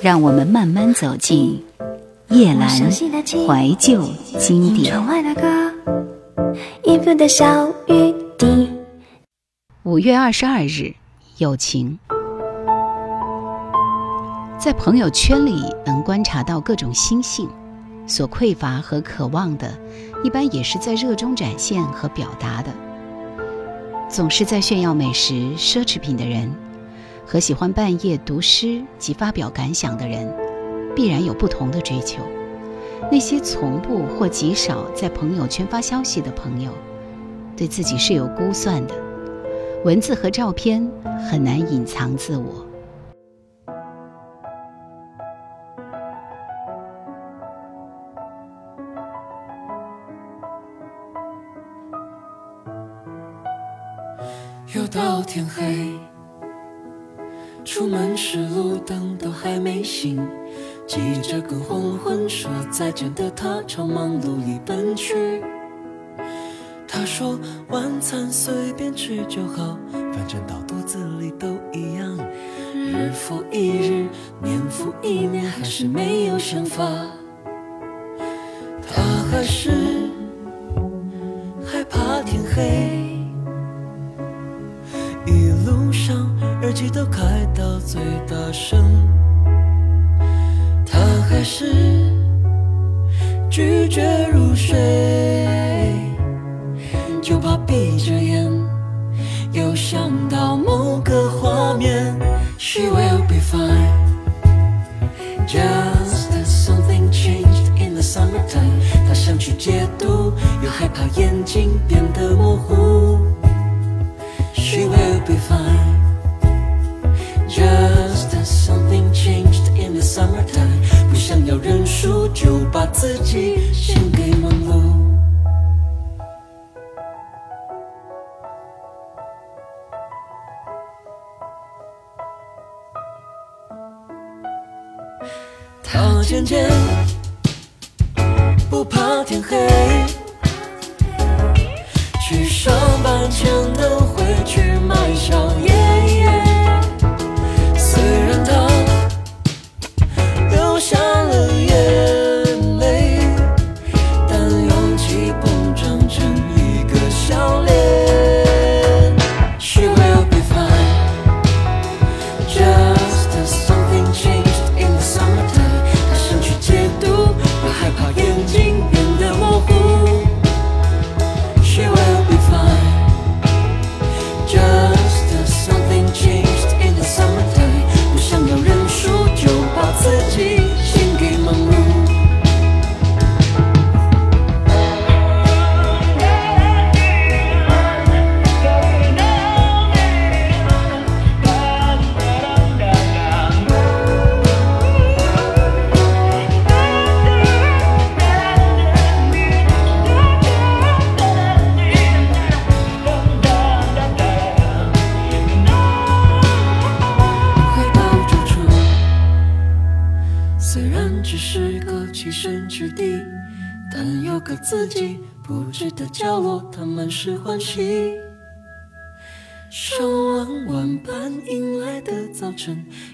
让我们慢慢走进叶阑怀旧经典。五月二十二日，友情。在朋友圈里能观察到各种心性，所匮乏和渴望的，一般也是在热衷展现和表达的。总是在炫耀美食、奢侈品的人，和喜欢半夜读诗及发表感想的人，必然有不同的追求。那些从不或极少在朋友圈发消息的朋友，对自己是有估算的。文字和照片很难隐藏自我。又到天黑，还没醒，急着跟黄昏说再见的他朝忙碌里奔去。他说晚餐随便吃就好，反正到肚子里都一样。日复一日，年复一年，还是没有想法。他还是害怕天黑。一路上耳机都开到最大声，他还是拒绝入睡，就怕闭着眼又想到某个画面。She will be fine, just something changed in the summertime。她想去解读，又害怕眼睛变得模糊。She will be fine。认输，就把自己献给忙碌。他渐渐不怕天黑，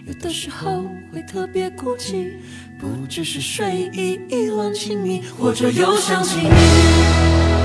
有的时候会特别孤寂，不只是睡意意乱情迷，或者又想起你。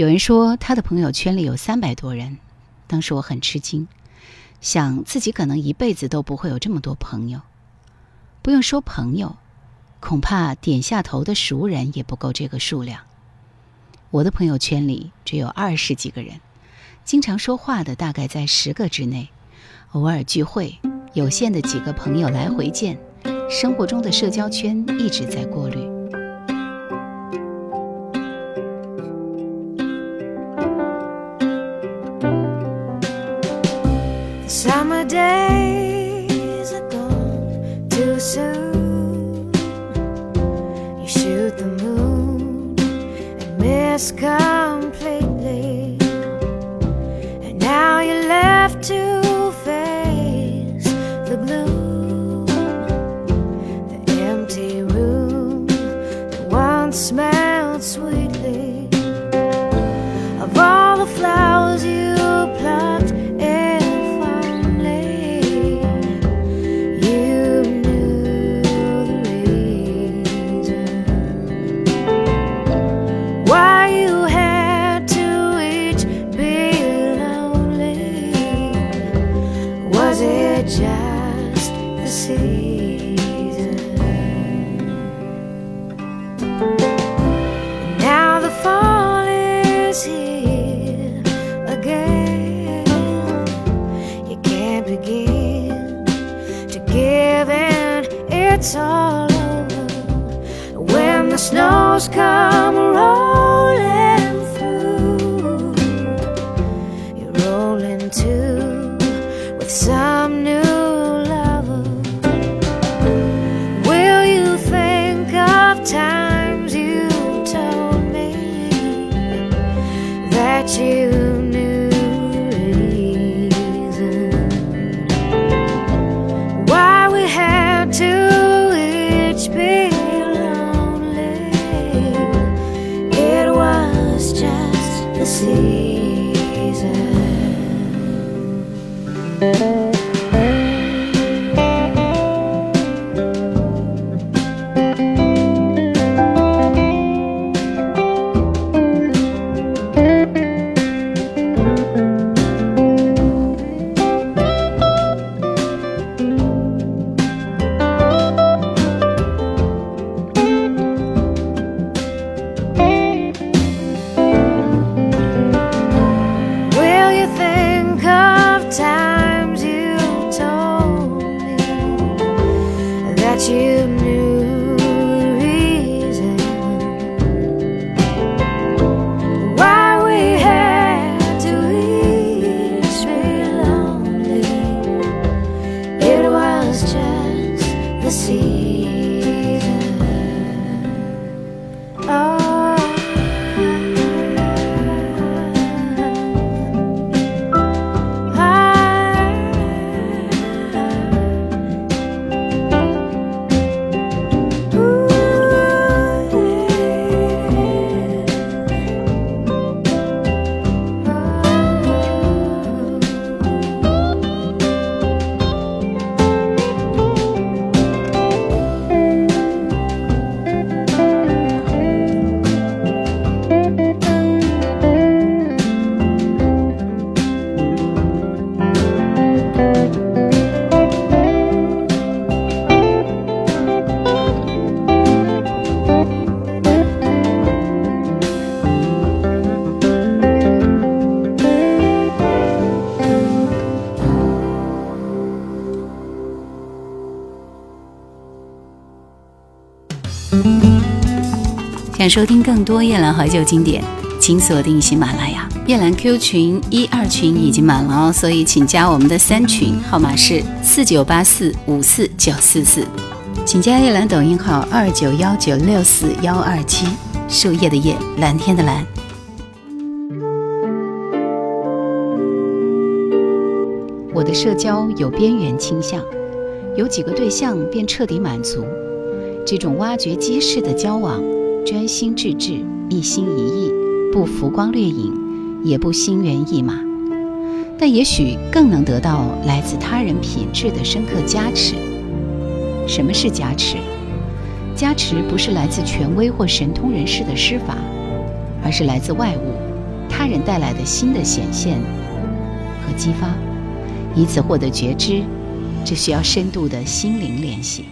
有人说他的朋友圈里有三百多人，当时我很吃惊，想自己可能一辈子都不会有这么多朋友。不用说朋友，恐怕点下头的熟人也不够这个数量。我的朋友圈里只有二十几个人，经常说话的大概在十个之内，偶尔聚会，有限的几个朋友来回见，生活中的社交圈一直在过滤。Days are gone too soon. You shoot the moon and miss completely. And now you're left to face the gloom. The empty room that once smelled sweetly of all the flowers can't begin to give in, it's all over. When the snows come rolling season. 想收听更多夜兰怀旧经典，请锁定喜马拉雅。夜兰 Q 群一二群已经满了哦，所以请加我们的三群，号码是四九八四五四九四四。请加夜兰抖音号二九幺九六四幺二七，树叶的叶，蓝天的蓝。我的社交有边缘倾向，有几个对象便彻底满足。这种挖掘机式的交往，专心致志，一心一意，不浮光掠影，也不心猿意马，但也许更能得到来自他人品质的深刻加持。什么是加持？加持不是来自权威或神通人士的施法，而是来自外物，他人带来的新的显现和激发，以此获得觉知，这需要深度的心灵练习。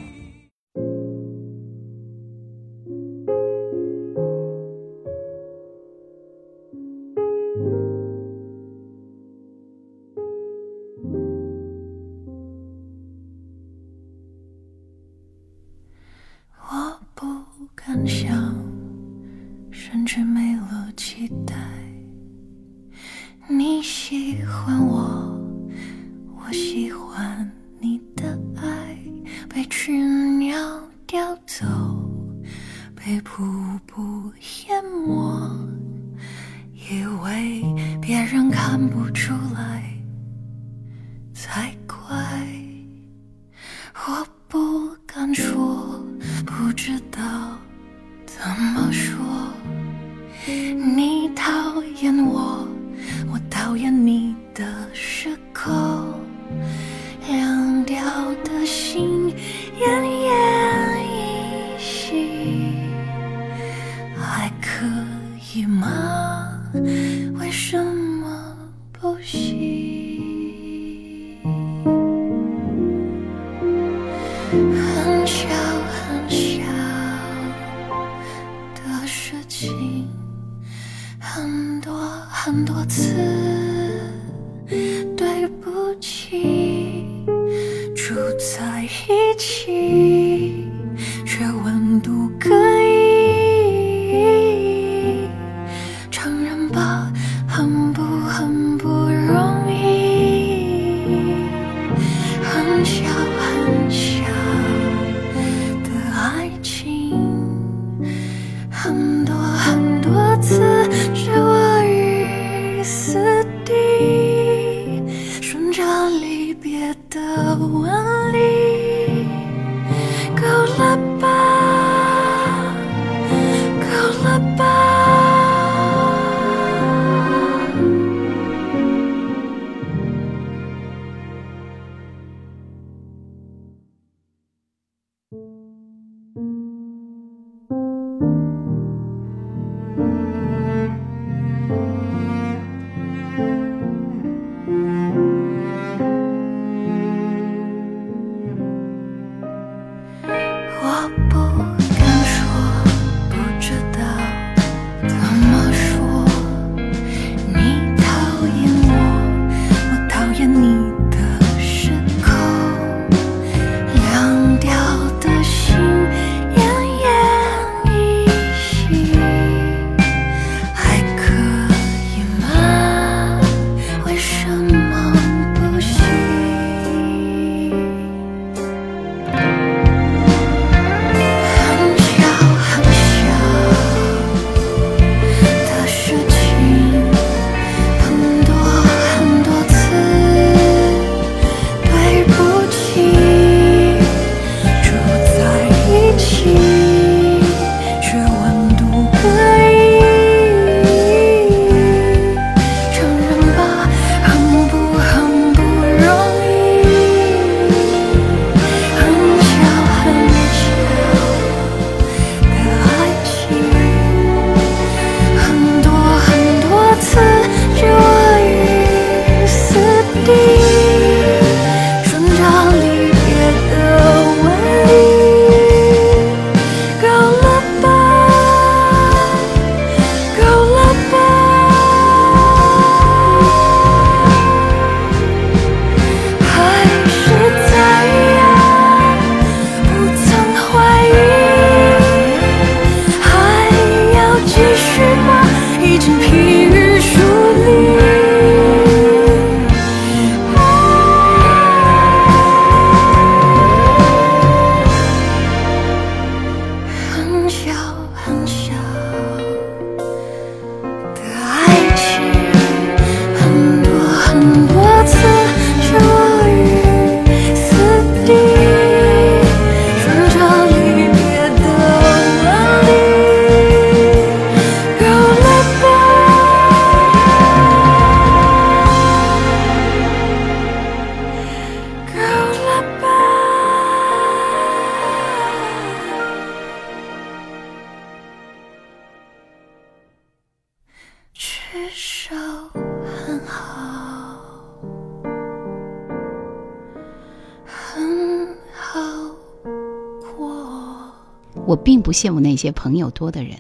我并不羡慕那些朋友多的人，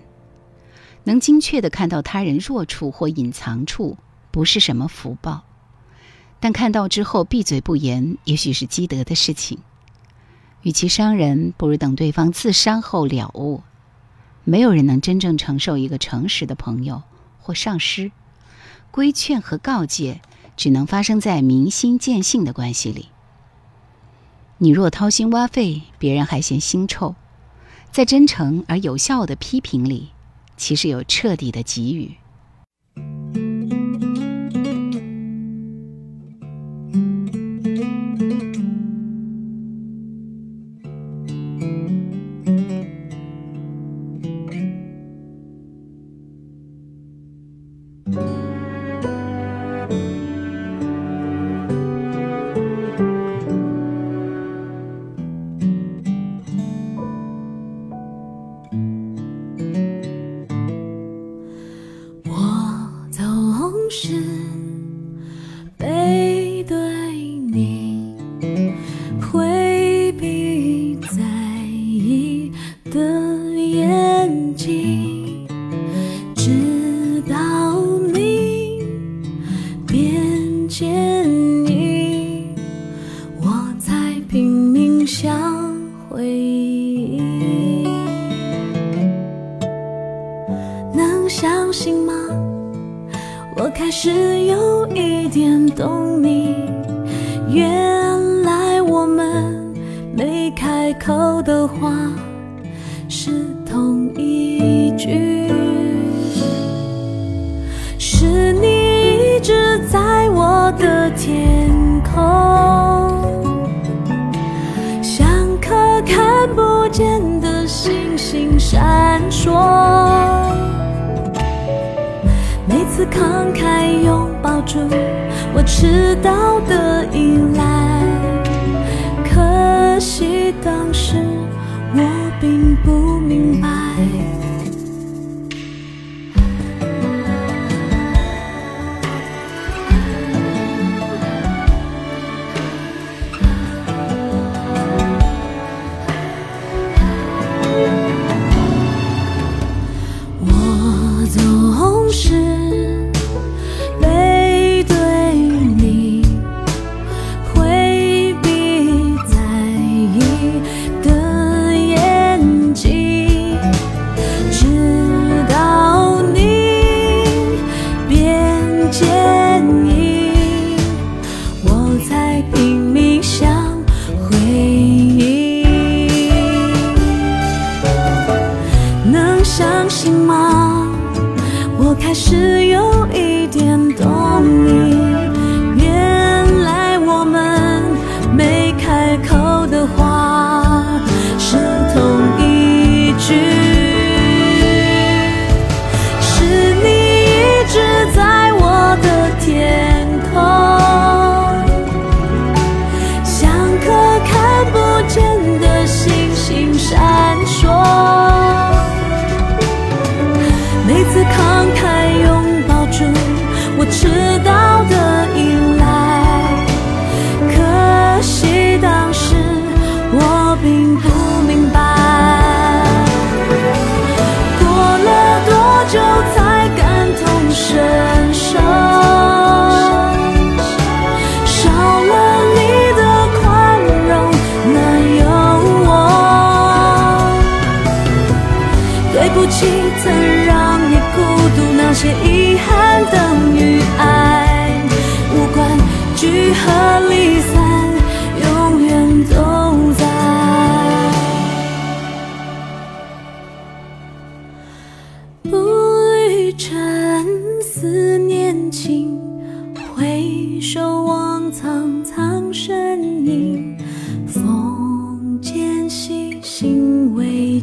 能精确地看到他人弱处或隐藏处，不是什么福报。但看到之后闭嘴不言，也许是积德的事情。与其伤人，不如等对方自伤后了悟。没有人能真正承受一个诚实的朋友或上师。规劝和告诫，只能发生在明心见性的关系里。你若掏心挖肺，别人还嫌腥臭；在真诚而有效的批评里，其实有彻底的给予。回天空像颗看不见的星星闪烁每次慷慨拥抱住我迟到的依赖可惜当时我并不明白。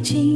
心未